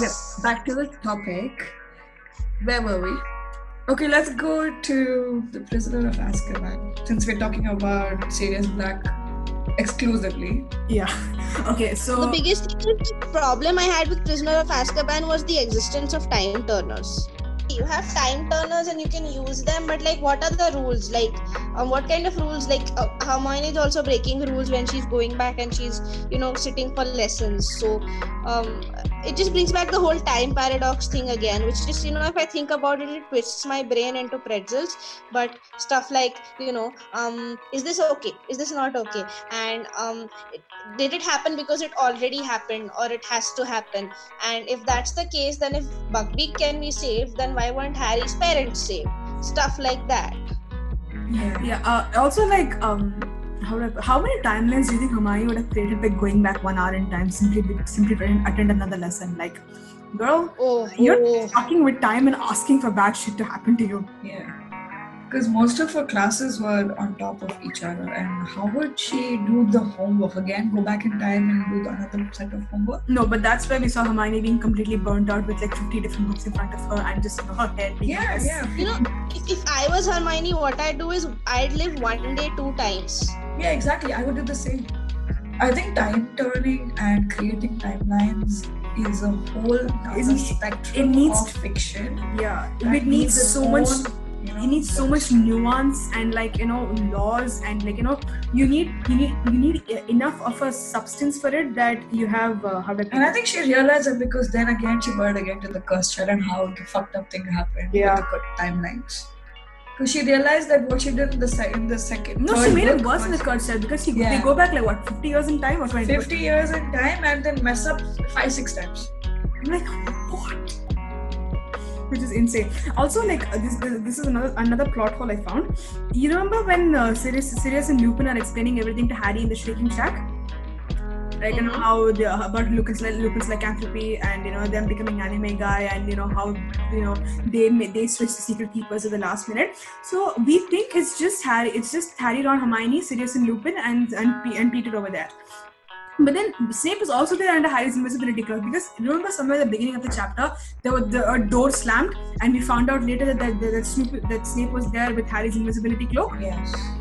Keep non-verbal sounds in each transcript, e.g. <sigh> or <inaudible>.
yes, back to the topic. Where were we? Okay, let's go to the Prisoner of Azkaban. Since we're talking about Sirius Black exclusively. Yeah. <laughs> Okay, so The biggest problem I had with Prisoner of Azkaban was the existence of time turners. You have time turners and you can use them, but like, what are the rules? Like, um, what kind of rules? Like, uh, Hermione is also breaking rules when she's going back and she's, you know, sitting for lessons. So, um, it just brings back the whole time paradox thing again, which just, you know, if I think about it, it twists my brain into pretzels. But stuff like, you know, um, is this okay? Is this not okay? And um, it, did it happen because it already happened or it has to happen? And if that's the case, then if Buckbeak can be saved, then why weren't Harry's parents saved? Stuff like that. Yeah. yeah. Uh, also, like, um, how would I- how many timelines do you think Hermione would have created by going back one hour in time simply simply to attend another lesson? Like, girl, Oh, you're oh. fucking with time and asking for bad shit to happen to you. Yeah. Because most of her classes were on top of each other, and how would she do the homework again? Go back in time and do the another set of homework? No, but that's where we saw Hermione being completely burnt out with like 50 different books in front of her and just you know, her head Yeah, this. yeah, You know, if, if I was Hermione, what I'd do is I'd live one day two times. Yeah, exactly. I would do the same. I think time turning and creating timelines is a whole other spectrum it needs- of fiction. Yeah, it needs its so much. you know, It needs so much nuance and like you know laws and like you know you need you need you need enough of a substance for it that you have uh, how do I put And I think she realized it because then again she burned again to the cursed child and how the fucked up thing happened Yeah. with the timelines. Because she realized that what she did in the second, the second, no, she made it worse in the curse because she, Yeah. they go back like what 50 years in time or 20 50 years in time and then mess up five, six times. I'm like, what? Which is insane. Also, like uh, this, this, this is another another plot hole I found. You remember when uh, Sirius, Sirius and Lupin are explaining everything to Harry in the Shrieking Shack? Like you know mm-hmm. how the, about Lupin's Lupin's lycanthropy and you know them becoming animagi and you know how you know they they switch the secret keepers at the last minute. So we think it's just Harry. It's just Harry, Ron, Hermione, Sirius, and Lupin, and and, P- and Peter over there. But then Snape is also there under Harry's invisibility cloak because remember somewhere at the beginning of the chapter there was the a door slammed and we found out later that that, that, Snape, that Snape was there with Harry's invisibility cloak. Yes.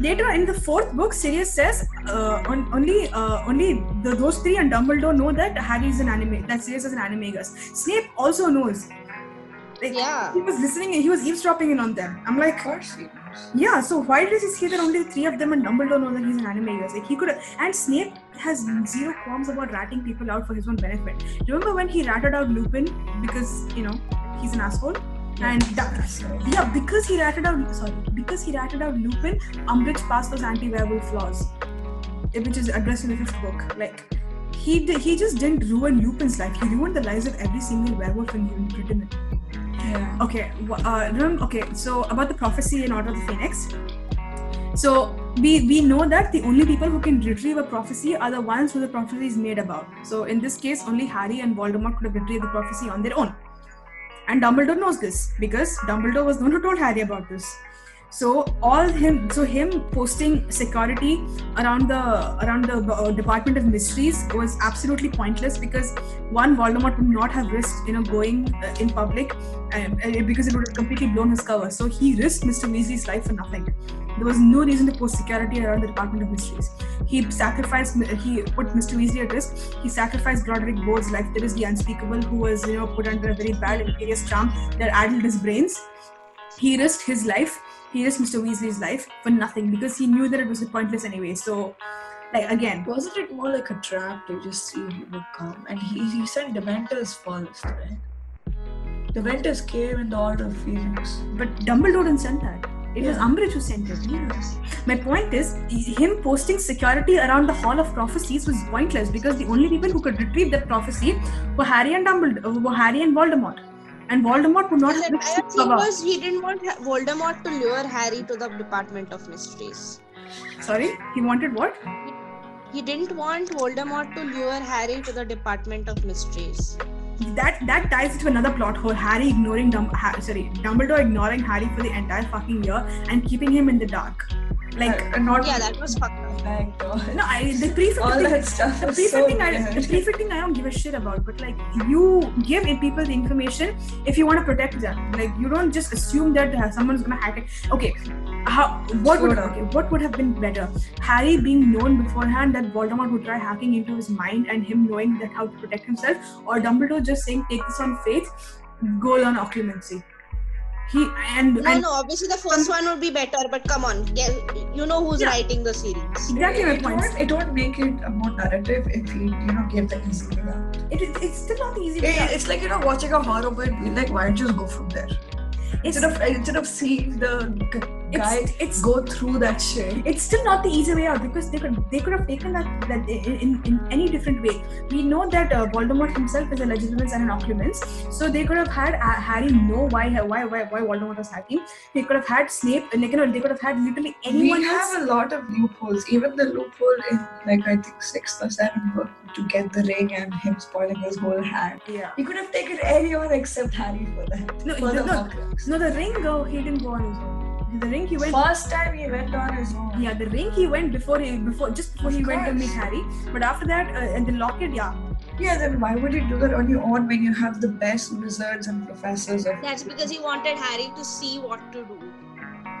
Later in the fourth book, Sirius says uh, on, only uh, only the, those three and Dumbledore know that Harry is an anime that Sirius is an animagus. Snape also knows. Like, Yeah. He was listening. He was eavesdropping in on them. I'm like, Of course he knows. yeah, so why does he say that only three of them and Dumbledore know that he's an animagus? Like he could and Snape has zero qualms about ratting people out for his own benefit. Remember when he ratted out Lupin because you know he's an asshole? And that, yeah, because he ratted out sorry, because he ratted out Lupin, Umbridge passed those anti-werewolf laws, eh, which is addressed in the fifth book. Like he he just didn't ruin Lupin's life. He ruined the lives of every single werewolf in, in Britain. yeah. Okay, uh, okay. So about the prophecy in Order of the Phoenix. So we we know that the only people who can retrieve a prophecy are the ones who the prophecy is made about. So in this case, only Harry and Voldemort could have retrieved the prophecy on their own. And Dumbledore knows this because Dumbledore was the one who told Harry about this. So all him, so him posting security around the around the uh, Department of Mysteries was absolutely pointless because one Voldemort would not have risked you know going uh, in public uh, because it would have completely blown his cover. So he risked Mr. Weasley's life for nothing. There was no reason to post security around the Department of Mysteries. He sacrificed, he put Mr. Weasley at risk. He sacrificed Broderick Bode's life. There is the unspeakable who was, you know, put under a very bad Imperius charm that addled his brains. He risked his life. He risked Mr. Weasley's life for nothing because he knew that it was pointless anyway. So, like again, Wasn't it more like a trap to just see who would come? And he, he sent Dementors first, right? Dementors came in the Order of Phoenix. but Dumbledore didn't send that. It was Umbridge who sent it. My point is, him posting security around the Hall of Prophecies was pointless because the only people who could retrieve that prophecy were Harry and Dumbledore, were Harry and Voldemort, and Voldemort would not the risked entire thing was he didn't want Voldemort to lure Harry to the Department of Mysteries. Sorry, he wanted what? He didn't want Voldemort to lure Harry to the Department of Mysteries. That that ties into another plot hole. Harry ignoring Dum- ha- sorry, Dumbledore ignoring Harry for the entire fucking year and keeping him in the dark. Like Uh, not Yeah, that was up. effect or No, I the prefect all thing, that stuff. the prefect so I, the I don't give a shit about. But like, you give people the information if you want to protect them. Like, you don't just assume that someone's gonna hack it. Okay, how? What would down. okay, what would have been better? Harry being known beforehand that Voldemort would try hacking into his mind and him knowing that how to protect himself, or Dumbledore just saying take this on faith, go on occlumency. He and No, and no. Obviously, the first one would be better. But come on, you know who's Yeah. writing the series. exactly my it point. won't, it won't make it a more narrative if you you know, give the easy way out. It, it, it's still not easy. to It- it's like you know watching a horror movie. Be like, why don't you just go from there? It's, Instead of instead of seeing the g- guy it's, it's go through that shit. it's still not the easy way out because they could they could have taken that that in, in, any different way. We know that uh, Voldemort himself is a Legilimens and an occlumens, so they could have had uh, Harry know why why why why Voldemort was hacking. They could have had Snape, like you know, they could have had literally anyone we else. have a lot of loopholes. Even the loophole in like I think sixth or seventh book to get the ring and him spoiling his whole hand. yeah. He could have taken anyone except Harry for that. No, for no, the no, no, the ring though he didn't go on his own. The ring he went. First time he went on his own. Yeah, the ring he went before he before just before Of he went to meet Harry. But after that, uh, and the locket, yeah, Yeah, then why would you do that on your own when you have the best wizards and professors of That's because he wanted Harry to see what to do.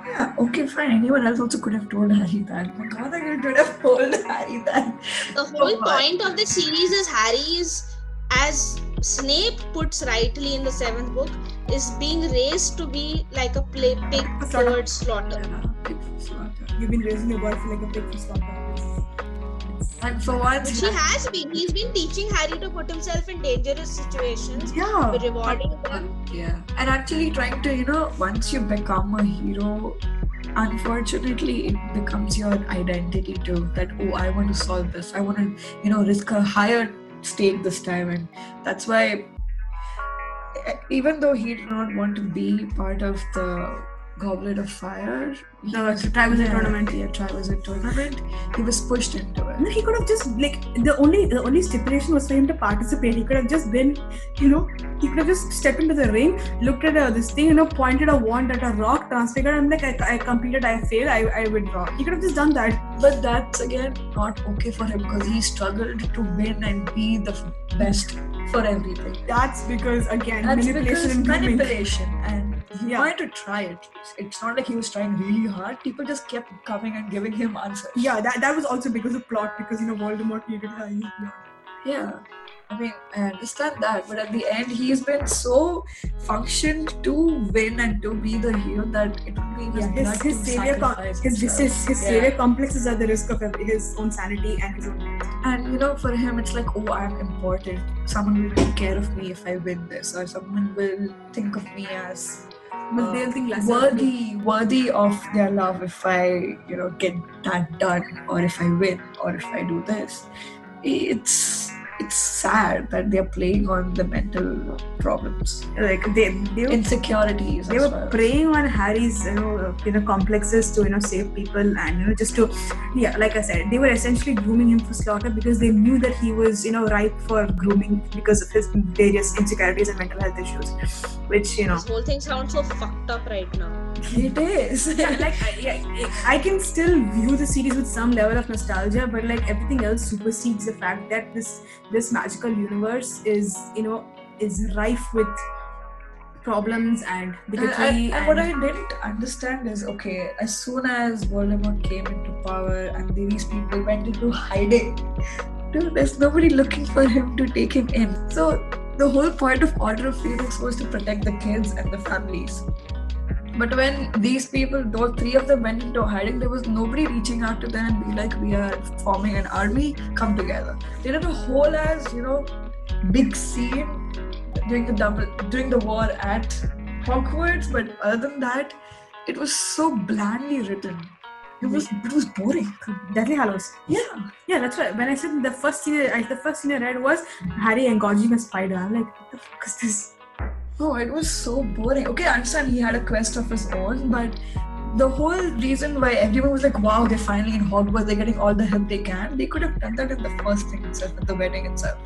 Yeah, okay, fine. Anyone else also could have told Harry that. My god, I could have told Harry that. The whole much. point of the series is Harry is, as Snape puts rightly in the seventh book, is being raised to be like a play, pig Slaughter. towards slaughter. you've been raising your boy for like a pig for slaughter. And for once, Which he has been. He's been teaching Harry to put himself in dangerous situations, Yeah. rewarding them. yeah, and actually trying to, you know, once you become a hero, unfortunately, it becomes your identity too. That oh, I want to solve this. I want to, you know, risk a higher stake this time, and that's why. Even though he did not want to be part of the Goblet of Fire, he The was- Triwizard yeah, tournament. yeah, Triwizard tournament, he was pushed into it. No, he could have just like the only the only stipulation was for him to participate. He could have just been, you know, he could have just stepped into the ring, looked at uh, this thing, you know, pointed a wand at a rock, transfigured, and like I, I completed, I failed, I, I withdraw. He could have just done that. But that's again not okay for him because he struggled to win and be the best for everything. That's because again That's manipulation because and manipulation, and he Yeah. wanted to try it. It's not like he was trying really hard. People just kept coming and giving him answers. Yeah, that, that was also because of plot because you know Voldemort needed Harry. yeah. I mean, I understand that, but at the end, he's been so functioned to win and to be the hero that it would be his Yeah, his his savior com- his his, his, his Yeah. savior complex is at the risk of his own sanity and his own. And you know, for him, it's like, oh, I'm important. Someone will take care of me if I win this, or someone will think of me as But uh, they'll think me. worthy, worthy of their love if I, you know, get that done, or if I win, or if I do this. It's it's sad that they're playing on the mental problems, Like they they were insecurities. they were well. preying on Harry's you know uh, you know complexes to you know save people and you know just to yeah like I said they were essentially grooming him for slaughter because they knew that he was you know ripe for grooming because of his various insecurities and mental health issues, which you know This whole thing sounds so fucked up right now. It is. <laughs> like I, I can still view the series with some level of nostalgia, but like everything else supersedes the fact that this this magical universe is you know is rife with problems and And, bigotry and, and what I didn't understand is okay, as soon as Voldemort came into power and these people went into hiding, dude, there's nobody looking for him to take him in. So the whole point of Order of Phoenix was to protect the kids and the families. But when these people, those three of them went into hiding, there was nobody reaching out to them and be like, we are forming an army, come together. They did a whole as, you know, big scene during the double during the war at Hogwarts, but other than that, it was so blandly written. It was it was boring. Deathly Hallows. Yeah. Yeah, that's right. When I said the first scene, I, the first scene I read was Harry engorging a spider. I'm like, what the fuck is this? Oh, it was so boring. Okay, I understand he had a quest of his own, but the whole reason why everyone was like, wow, they're finally in Hogwarts, they're getting all the help they can, they could have done that in the first thing itself, at the wedding itself.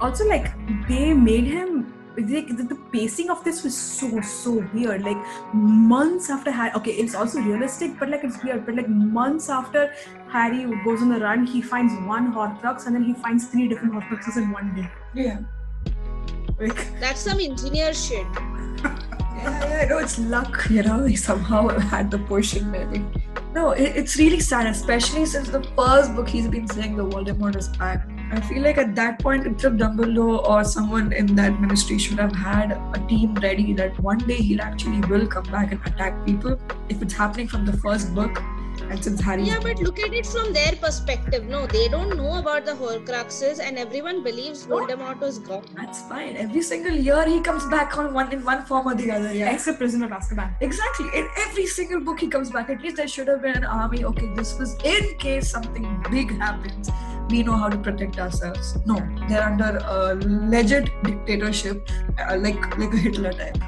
Also, like they made him like the, the pacing of this was so so weird. Like months after Harry, okay, it's also realistic, but like it's weird. But like months after Harry goes on the run, he finds one Horcrux, and then he finds three different Horcruxes in one day. Yeah. Like That's some engineer shit. Yeah, yeah, no, it's luck, you know, he somehow had the pushing maybe. No, it, it's really sad, especially since the first book he's been saying the Voldemort is back. I feel like at that point, either Dumbledore or someone in that ministry should have had a team ready that one day he'll actually will come back and attack people. If it's happening from the first book, and since Harry, Yeah, but look at it from their perspective. No, they don't know about the Horcruxes, and everyone believes Voldemort was gone. that's fine. Every single year he comes back on one in one form or the other. Yeah. except Prisoner of Azkaban. Exactly. In every single book he comes back. At least there should have been an army. Okay, this was in case something big happens. We know how to protect ourselves. No, they're under a legit dictatorship, uh, like like a Hitler type.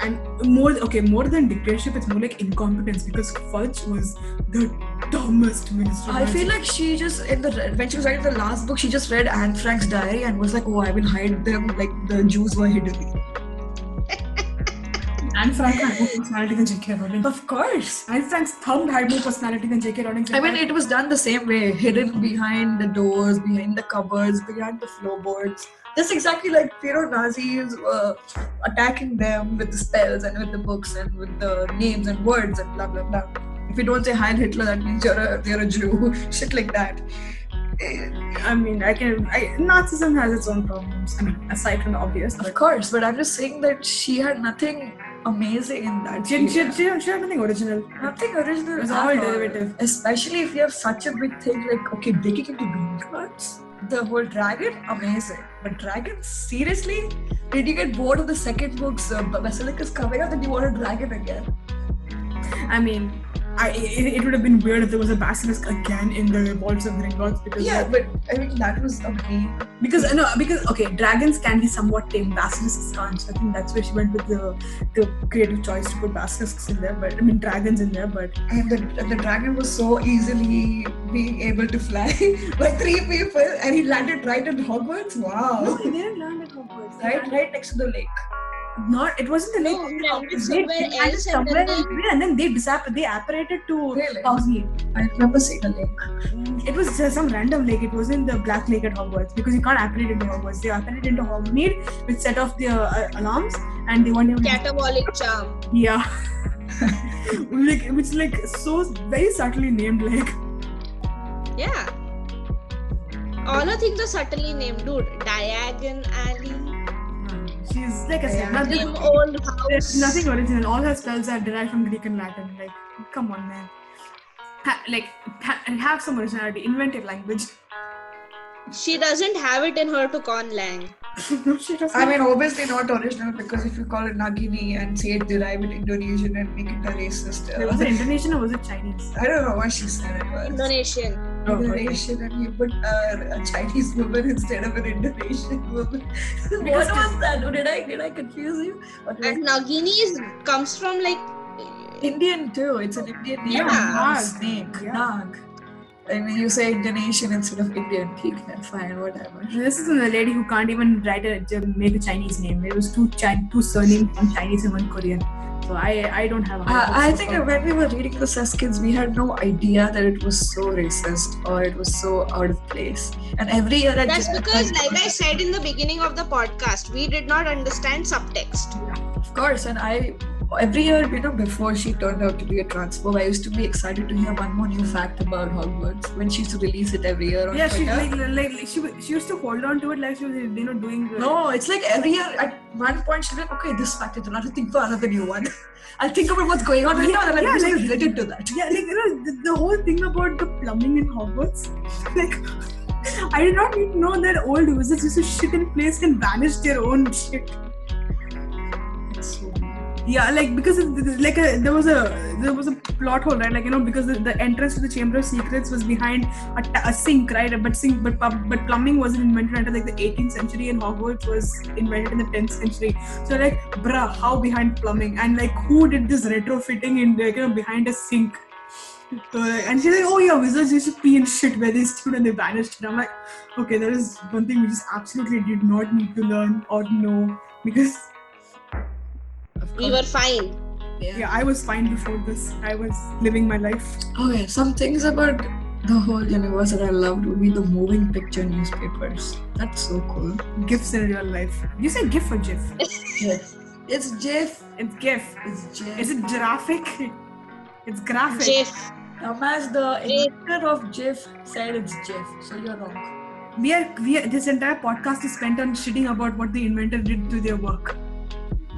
And more okay, more than dictatorship, it's more like incompetence because Fudge was the dumbest minister. I feel like she just in the when she was writing the last book, she just read Anne Frank's diary and was like, "Oh, I will hide them like the Jews were hidden." <laughs> Anne Frank had more personality than J.K. Rowling. Of course. Anne Frank's thumb had more personality than J.K. Rowling's. I mean, it was done the same way, hidden behind the doors, behind the cupboards, behind the floorboards. Just exactly like you know Nazis were attacking them with the spells and with the books and with the names and words and blah blah blah. If you don't say Heil Hitler, that means you're a you're a Jew. <laughs> Shit like that. Eh, I mean, I can. I, Nazism has its own problems. I mean, aside from the obvious, Of course, but I'm just saying that she had nothing amazing in that. she, she, she, she had nothing original. nothing original. It was all derivative. Especially if you have such a big thing like okay, breaking into Gringotts. The whole dragon, amazing. But dragons, seriously? Did you get bored of the second book's uh, basilisk's coming up and you want a dragon again? I mean, I it, it would have been weird if there was a basilisk again in the revolts of Gringotts because Yeah, but I mean that was a main. because no because okay dragons can be somewhat tame basilisks can't so I think that's where she went with the the creative choice to put basilisks in there but I mean dragons in there but And the, the dragon was so easily being able to fly <laughs> by three people and he landed right in Hogwarts. Wow. they didn't land at Hogwarts Right, right next to the lake. Not it wasn't the lake No, he landed somewhere they landed else and then and then they disap- they apparated to Really? Hogsmeade I remember seeing a lake. it was uh, some random lake it wasn't the black lake at Hogwarts because you can't apparate into Hogwarts they apparated into Hogsmeade which set off the uh, alarms and they weren't able to Caterwauling charm. Yeah. <laughs> like which like so very subtly named like Yeah. All the things are subtly named, dude. Diagon Alley, she's like I said, Yeah. nothing, Dim Old there's nothing original. All her spells are derived from Greek and Latin. Like, come on, man. Ha- like ha- have some originality. Invent your language. She doesn't have it in her to conlang. <laughs> no, she doesn't. I mean, obviously not original because if you call it Nagini and say it derived it Indonesian and make it a racist, uh, was it Indonesian or was it Chinese? I don't know what she said it was. Indonesian. Oh, okay. Indonesian and you put uh, a Chinese woman instead of an Indonesian woman. <laughs> what was that? Did I did I confuse you? Or did I- And Nagini is comes from like Indian too. It's an Indian name. Yeah. Nag. Nag. Snake. Yeah. Nag. I mean, you say Indonesian instead of Indian. Peak, <laughs> fine, whatever. This is a lady who can't even write a make a Chinese name. There was two Chin- two surnames, one Chinese and one Korean. So I I don't have. a Uh, I think her. when we were reading this as kids, we had no idea that it was so racist or it was so out of place. And every year at that's Gen- because like I said in the beginning of the podcast, we did not understand subtext. Of course, and I every year, you know, before she turned out to be a transphobe, I used to be excited to hear one more new fact about Hogwarts when she used to release it every year on Yeah, she like, like, like she she used to hold on to it like she was you know doing. uh, no, it's like every year at one point she's like, okay, this fact is another thing for another new one. <laughs> I'll think about what's going on right Yeah, now and I'll yeah, like- related to that. Yeah, like you know the, the whole thing about the plumbing in Hogwarts. <laughs> Like, I did not even know that old wizards used to shit in place and vanish their own shit. Yeah, like because like a, there was a there was a plot hole, right? Like you know because the, the entrance to the Chamber of Secrets was behind a, a sink, right? But sink, but but plumbing wasn't invented until like the 18th century, and Hogwarts was invented in the 10th century. So like, bruh, how behind plumbing? And like, who did this retrofitting in like you know behind a sink? So, like, and she's like, oh yeah, wizards used to pee and shit where they stood and they vanished. And I'm like, okay, there is one thing we just absolutely did not need to learn or know because We were fine. yeah, I was fine before this. I was living my life. Okay, some things about the whole universe that I loved would be the moving picture newspapers. That's so cool. GIFs in real life. You say GIF or <laughs> GIF? Yes. It's GIF. It's GIF. It's GIF. Is it graphic? It's graphic. Jiff. Dumbass, the GIF. inventor of GIF said it's GIF, so you're wrong. We are, we are, this entire podcast is spent on shitting about what the inventor did to their work.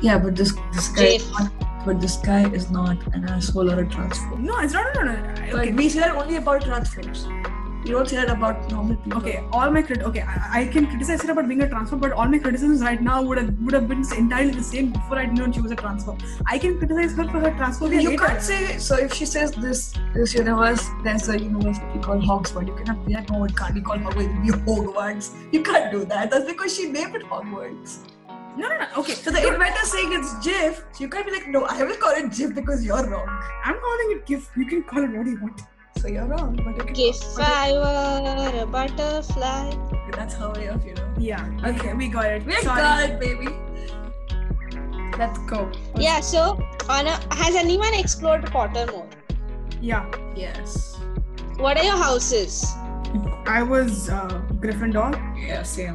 Yeah, but this this guy, is not, but this guy is not an asshole or a transphobe. No, it's not. No, no, no. But Okay, we say that only about transphobes. You don't say that about normal people. okay. All my crit. Okay, I, I can criticize her about being a transphobe, but all my criticisms right now would have would have been entirely the same before I'd known she was a transphobe. I can criticize her for her transphobia You later. can't say so if she says this this universe, there's a university called Hogwarts. You cannot be like, no, it can't be called Hogwarts, it'll be Hogwarts. You can't do that. That's because she named it Hogwarts. No, no, no. Okay, So the inventor saying it's GIF, so you can't be like, no, I will call it GIF because you're wrong. I'm calling it GIF. You can call it what you want. So you're wrong, but you can If I were a butterfly. that's her way of, you know. Yeah. Okay, we got it. We Sorry. got it, baby. Let's go. Yeah, so on a, has anyone explored Pottermore? Yeah. Yes. What are your houses? I was uh, Gryffindor. Yeah, same.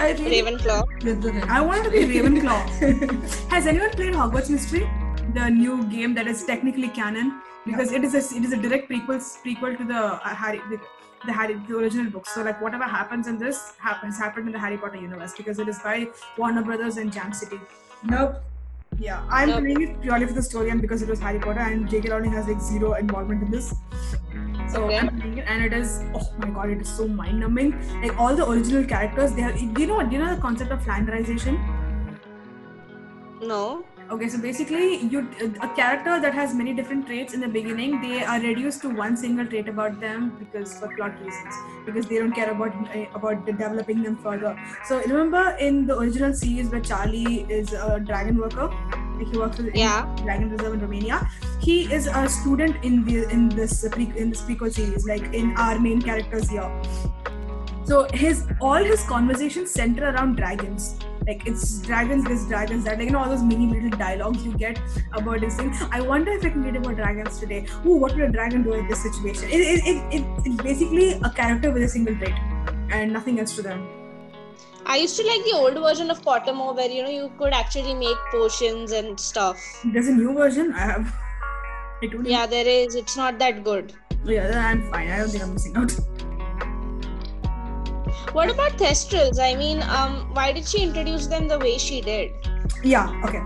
I really Ravenclaw. with the I wanted to be Ravenclaw. <laughs> Has anyone played Hogwarts Mystery? The new game that is technically canon because it is a it is a direct prequel prequel to the uh, Harry the, the Harry the original book. So like whatever happens in this happens happened in the Harry Potter universe because it is by Warner Brothers and Jam City. Nope. Yeah, I'm Nope. playing it purely for the story and because it was Harry Potter and J.K. Rowling has like zero involvement in this. So Okay. I'm it and it is oh my god, it is so mind numbing. Like all the original characters, they have. Do you know? Do you know the concept of Flanderization? No. Okay, so basically, you a character that has many different traits in the beginning, they are reduced to one single trait about them because for plot reasons, because they don't care about uh, about developing them further. So remember in the original series where Charlie is a dragon worker, he works with Yeah. Dragon Reserve in Romania. He is a student in the in this pre, in this prequel series, like in our main characters here. So his all his conversations center around dragons. Like it's dragons, this dragons, that like you know all those mini little dialogues you get about this thing. I wonder if I can read about dragons today. Ooh, what would a dragon do in this situation? It, it, it, it, it's basically a character with a single trait and nothing else to them. I used to like the old version of Pottermore where you know you could actually make potions and stuff. There's a new version. I have. I don't Yeah, there is. It's not that good. Yeah, I'm fine. I don't think I'm missing out. What about Thestrals? I mean, um, why did she introduce them the way she did? Yeah, okay.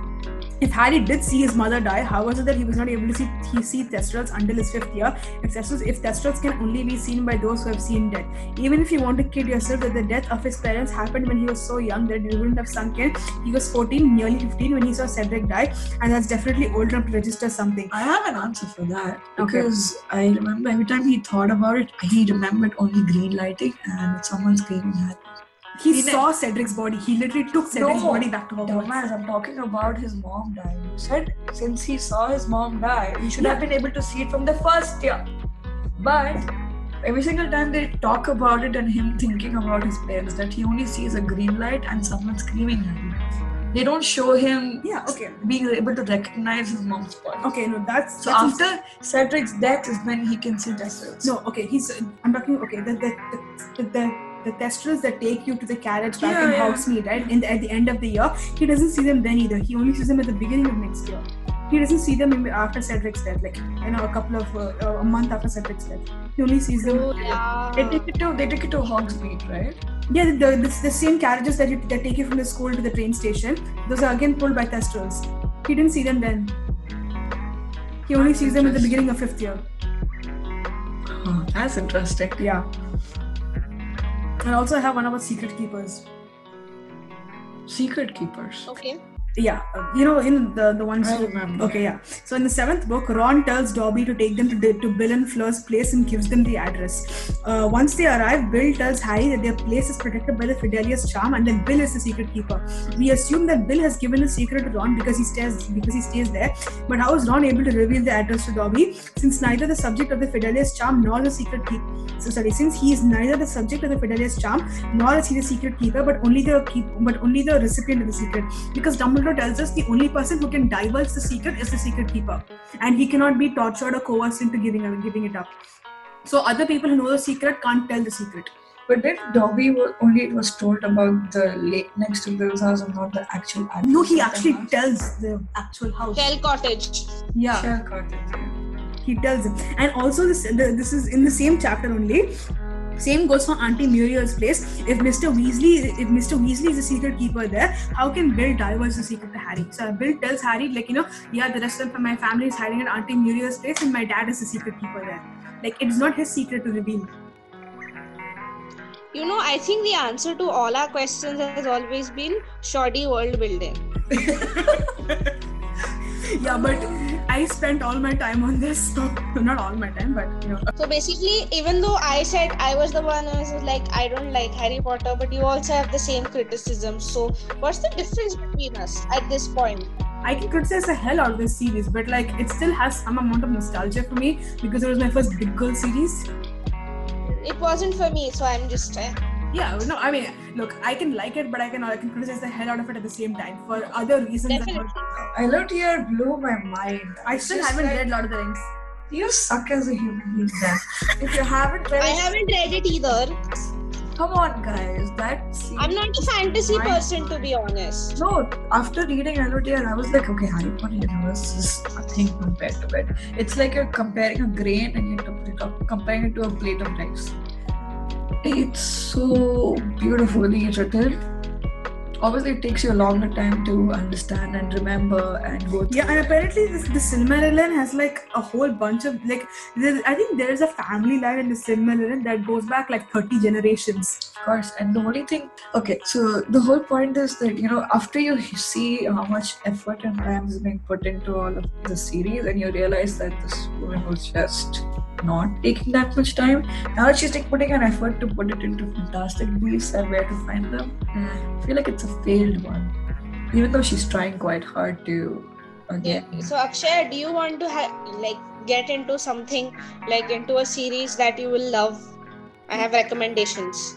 If Harry did see his mother die, how was it that he was not able to see he see Thestrals until his fifth year? If Thestrals, if Thestrals can only be seen by those who have seen death, even if you want to kid yourself that the death of his parents happened when he was so young that it wouldn't have sunk in, he was 14, nearly 15 when he saw Cedric die, and that's definitely old enough to register something. I have an answer for that Okay. because I remember every time he thought about it, he remembered only green lighting and someone screaming Harry. He He saw Cedric's body. He literally took Cedric's No. body back to Hogwarts. Dumbass, I'm talking about his mom dying. You said since he saw his mom die, he should have been able to see it from the first year. But every single time they talk about it and him thinking about his parents, that he only sees a green light and someone screaming at him. They don't show him Yeah, okay. being able to recognize his mom's body. Okay, no, that's So that's after Cedric's death is when he can see Thestrals. No, okay, he's. I'm talking. Okay, the the the the, the, thestrals that take you to the carriage back Yeah, in yeah. Hogsmeade, right? In the, at the end of the year, he doesn't see them then either. He only sees them at the beginning of next year. He doesn't see them after Cedric's death, like you know, a couple of uh, a month after Cedric's death. He only sees them. Oh, They take it to they take it to Hogsmeade, right? Yeah, the, the, the, the same carriages that you that take you from the school to the train station. Those are again pulled by thestrals. He didn't see them then. He only sees them at the beginning of fifth year. Oh, that's interesting. Yeah. And also, I have one about secret keepers. Secret keepers. Okay. Yeah, you know, in the the ones. Who- Okay, yeah. So in the seventh book, Ron tells Dobby to take them to, to Bill and Fleur's place and gives them the address. Uh, once they arrive, Bill tells Harry that their place is protected by the Fidelius charm, and then Bill is the secret keeper. We assume that Bill has given the secret to Ron because he stays because he stays there. But how is Ron able to reveal the address to Dobby since neither the subject of the Fidelius charm nor the secret keeper so sorry since he is neither the subject of the Fidelius charm nor is he the secret keeper, but only the keep but only the recipient of the secret because Dumbledore tells us the only person who can divulge the secret is the secret keeper, and he cannot be tortured or coerced into giving giving it up. So other people who know the secret can't tell the secret. But then Dobby only it was told about the lake next to Bill's house and not the actual address. No, he actually house. tells the actual house. Shell Cottage. Yeah, Shell cottage. yeah. he tells him, and also this the, this is in the same chapter only. Same goes for Auntie Muriel's place. If Mr. Weasley, if Mr. Weasley is the secret keeper there, how can Bill divulge the secret to Harry? So Bill tells Harry, like you know, yeah, the rest of my family is hiding at Auntie Muriel's place, and my dad is the secret keeper there. Like it's not his secret to reveal. You know, I think the answer to all our questions has always been shoddy world building. <laughs> yeah, but I spent all my time on this. So <laughs> not all my time, but you know. So basically, even though I said I was the one who was like, I don't like Harry Potter, but you also have the same criticism. So what's the difference between us at this point? I can criticize the hell out of this series, but like it still has some amount of nostalgia for me because it was my first big girl series. It wasn't for me, so I'm just. Uh, Yeah, no, I mean, look, I can like it, but I can I can criticize the hell out of it at the same time for other reasons. that Definitely. Are- I loved here blew my mind. I still haven't like, read Lord of the Rings. You suck as a human being. If you haven't read I it, haven't read it either. come on, guys. That scene. I'm not a fantasy Mine- person, to be honest. No, after reading Hello Dear, I was like, okay, Harry Potter universe is nothing compared to it. It's like you're comparing a grain and you're put it up, comparing it to a plate of rice. It's so beautifully written. Obviously, it takes you a longer time to understand and remember and go through. Yeah, and apparently this the Silmarillion has like a whole bunch of like I think there is a family line in the Silmarillion that goes back like 30 generations. Of course, and the only thing, okay, so the whole point is that you know, after you see how much effort and time is being put into all of the series, and you realize that this woman was just not taking that much time. Now she's like putting an effort to put it into Fantastic Beasts and where to find them, I feel like it's a failed one, even though she's trying quite hard to. Again, Yeah. So Akshay, do you want to ha- like get into something like into a series that you will love? I have recommendations.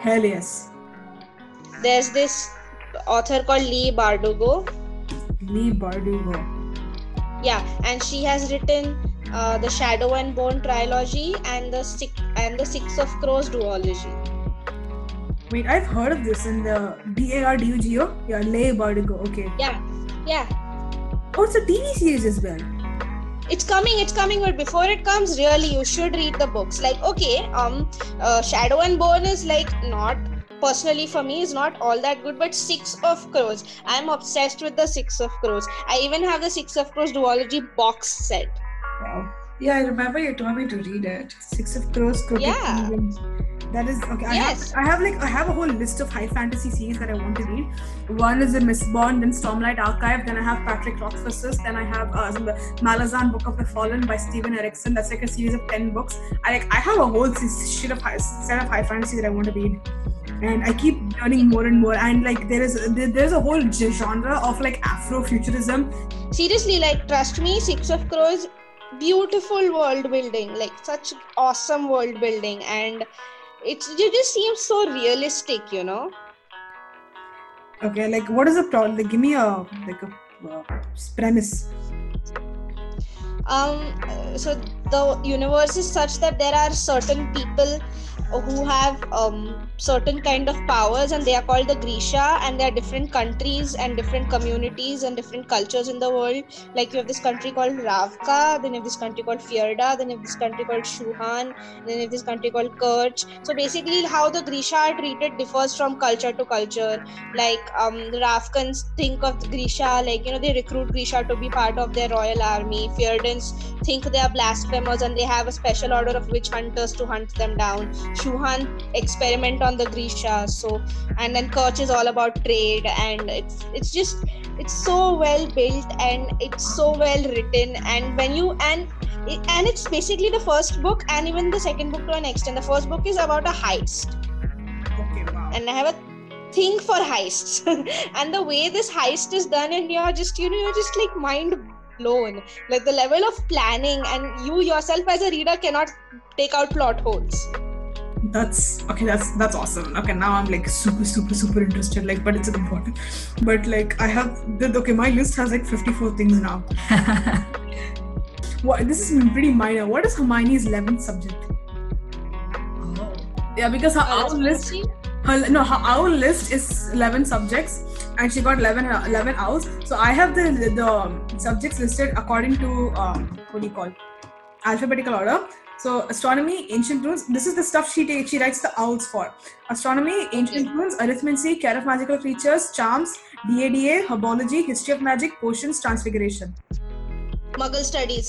Hell yes. There's this author called Leigh Bardugo. Leigh Bardugo. Yeah, and she has written uh, the Shadow and Bone trilogy and the six and the Six of Crows duology. Wait, I've heard of this in the B A R D U G O. Yeah, Leigh Bardugo. Okay. Yeah, yeah. Oh, it's a TV series as well. it's coming it's coming but before it comes really you should read the books like okay um uh, shadow and bone is like not personally for me is not all that good but six of crows i'm obsessed with the six of crows i even have the six of crows duology box set wow. Yeah, I remember you told me to read it. Six of Crows. Yeah. That is okay. I Yes. have, I have like I have a whole list of high fantasy series that I want to read. One is the Mistborn, then Stormlight Archive, then I have Patrick Rothfuss's, then I have uh, the Malazan Book of the Fallen by Steven Erikson. That's like a series of ten books. I like I have a whole shit of high, set of high fantasy that I want to read. And I keep learning more and more. And like there is there, there's a whole genre of like Afrofuturism seriously like trust me six of crows beautiful world building like such awesome world building and it's it just seems so realistic you know Okay, like what is the problem? Like, give me a like a uh, premise. um so the universe is such that there are certain people who have um, certain kind of powers and they are called the grisha and there are different countries and different communities and different cultures in the world. Like you have this country called ravka then you have this country called fierda then you have this country called shuhan then you have this country called Kerch. so basically how the grisha are treated differs from culture to culture. Like um the ravkans think of the grisha like you know they recruit grisha to be part of their royal army. Fierdans think they are blasphemers and they have a special order of witch hunters to hunt them down shuhan experiment on the grisha so and then Kerch is all about trade and it's it's just it's so well built and it's so well written and when you and and it's basically the first book and even the second book to an extent. The first book is about a heist. Okay, wow. and i have a thing for heists. <laughs> And the way this heist is done and you're just you know you're just like mind blown. Like the level of planning and you yourself as a reader cannot take out plot holes That's okay. That's that's awesome. Okay, now I'm like super, super, super interested. Like, but it's important. But like, I have the okay. My list has like 54 things now. <laughs> What? This is pretty minor. What is Hermione's 11th subject? oh. Yeah, because her owl list, her, no, her owl list is 11 subjects, and she got 11, uh, 11 owls. So I have the the um, subjects listed according to um, what do you call alphabetical order. So astronomy, ancient runes. This is the stuff she takes. She writes the owls for. Astronomy, ancient runes, arithmancy, care of magical creatures, charms, DADA, herbology, history of magic, potions, transfiguration. muggle studies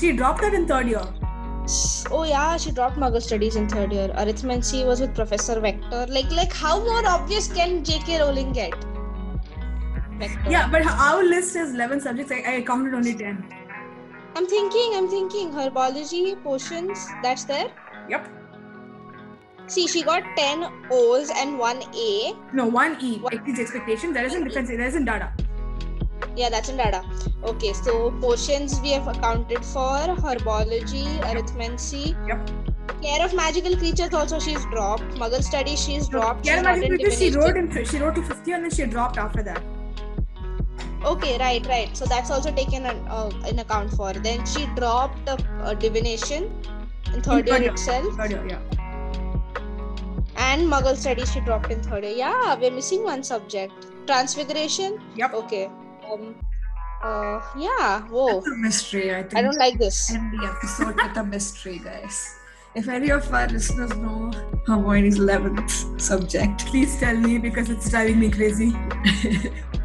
She dropped that in third year. oh yeah she dropped muggle studies in third year arithmancy was with professor vector like like how more obvious can jk rowling get vector Yeah, but our list is 11 subjects. I, I counted only 10. I'm thinking i'm thinking herbology potions that's there Yep. see she got 10 o's and 1 a No, one E What? exceeds expectation. There isn't defense. There isn't data. yeah that's in data okay so potions we have accounted for herbology arithmancy Yep. care of magical creatures also she's dropped muggle studies she's dropped she's not in because she wrote in she wrote to 50 and then she dropped after that. Okay, right, right. So that's also taken an, uh, in account for. Then she dropped uh, uh, divination in third year year. itself, Third year, yeah. and Muggle studies she dropped in third year. Yeah, we're missing one subject. Transfiguration. Yep. Okay. Um. Uh. Yeah. Whoa. It's a mystery, I think. I don't like this. End the episode with a mystery, guys. If any of our listeners know Hermione's 11th subject, Please tell me because it's driving me crazy. <laughs>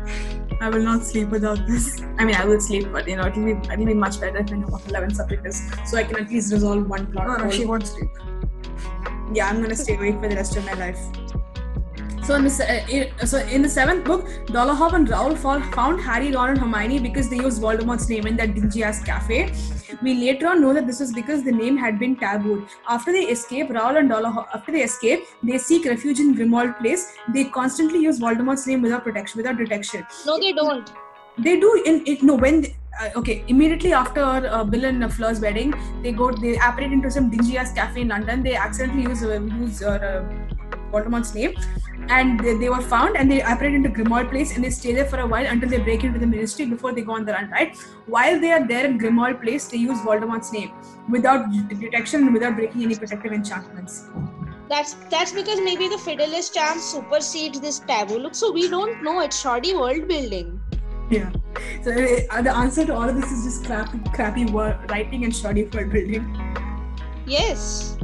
I will not sleep without this. I mean, I will sleep, but you know, it'll be it'll be much better if I know what 11 subject is, so I can at least resolve one plot. no, no, she won't sleep. yeah, I'm gonna stay awake for the rest of my life. So in the uh, so in the seventh book, Dolohov and Rowle fall, found Harry, Ron, and Hermione because they used Voldemort's name in that dingy ass cafe. We later on know that this was because the name had been tabooed. After they escape, Rowle and Dolohov after they escape, they seek refuge in Grimmauld Place. They constantly use Voldemort's name without protection, without detection. No, they don't. They do in it. No, when they- uh, okay, immediately after uh, Bill and uh, Fleur's wedding, they go they operate into some dingy ass cafe in London. They accidentally use uh, use uh, uh, Voldemort's name, and they, they were found and they apparate into Grimmauld Place and they stay there for a while until they break into the Ministry before they go on the run. Right, while they are there in Grimmauld Place, they use Voldemort's name without detection and without breaking any protective enchantments. That's that's because maybe the Fidelius charm supersedes this taboo. Look, so we don't know. It's shoddy world building. Yeah. So uh, the answer to all of this is just crappy, crappy word writing and shoddy world building. Yes.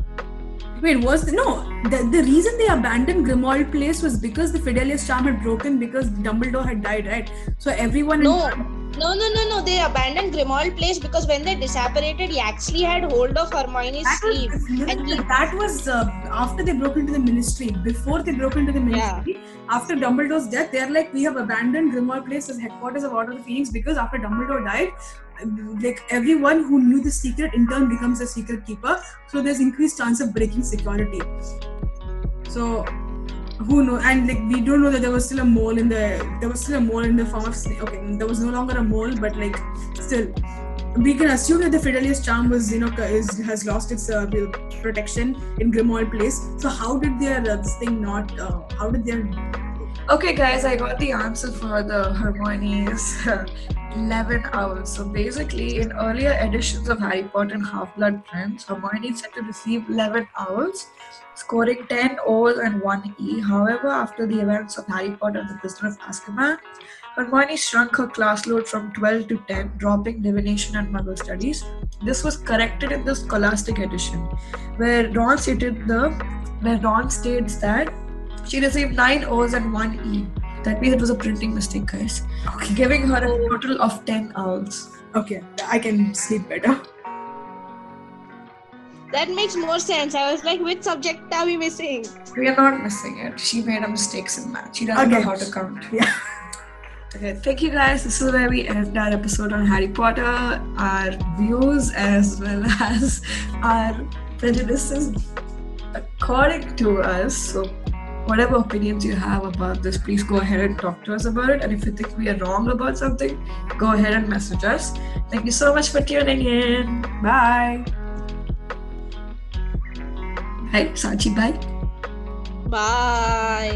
Wait, was the, no the, the reason they abandoned Grimmauld Place was because the Fidelius charm had broken because Dumbledore had died, right? So everyone in- No, no, no, no. They abandoned Grimmauld Place because when they disapparated, he actually had hold of Hermione's that sleeve. was, no, and he- that was uh, after they broke into the Ministry. Before they broke into the Ministry, after Dumbledore's death, they're like, we have abandoned Grimmauld Place as headquarters of Order of the Phoenix because after Dumbledore died, like everyone who knew the secret in turn becomes a secret keeper. So there's increased chance of breaking security. So who know and like we don't know that there was still a mole in the there was still a mole in the form of Snape okay there was no longer a mole but like still we can assume that the Fidelius charm was you know is, has lost its uh, protection in Grimmauld Place so how did their uh, this thing not uh, how did their Okay, guys, I got the answer for the Hermione's <laughs> 11 hours. So basically, in earlier editions of Harry Potter and Half Blood Prince, Hermione said to receive 11 owls, scoring 10 O's and 1 E. However, after the events of Harry Potter and the Prisoner of Azkaban, Hermione shrunk her class load from 12 to 10, dropping divination and Muggle studies. This was corrected in the Scholastic edition, where Ron stated the where Ron states that she received 9 O's and 1 E. That means it was a printing mistake, guys. Giving her a total of 10 owls. okay I can sleep better That makes more sense. I was like, which subject are we missing? We are not missing it. She made a mistakes in math. She doesn't Okay. know how to count. <laughs> yeah Okay, thank you guys. This is where we end our episode on Harry Potter. Our views as well <laughs> as our prejudices according to us. So, whatever opinions you have about this, please go ahead and talk to us about it. And if you think we are wrong about something, go ahead and message us. Thank you so much for tuning in. Bye. Hey, Sanchi, bye. Bye.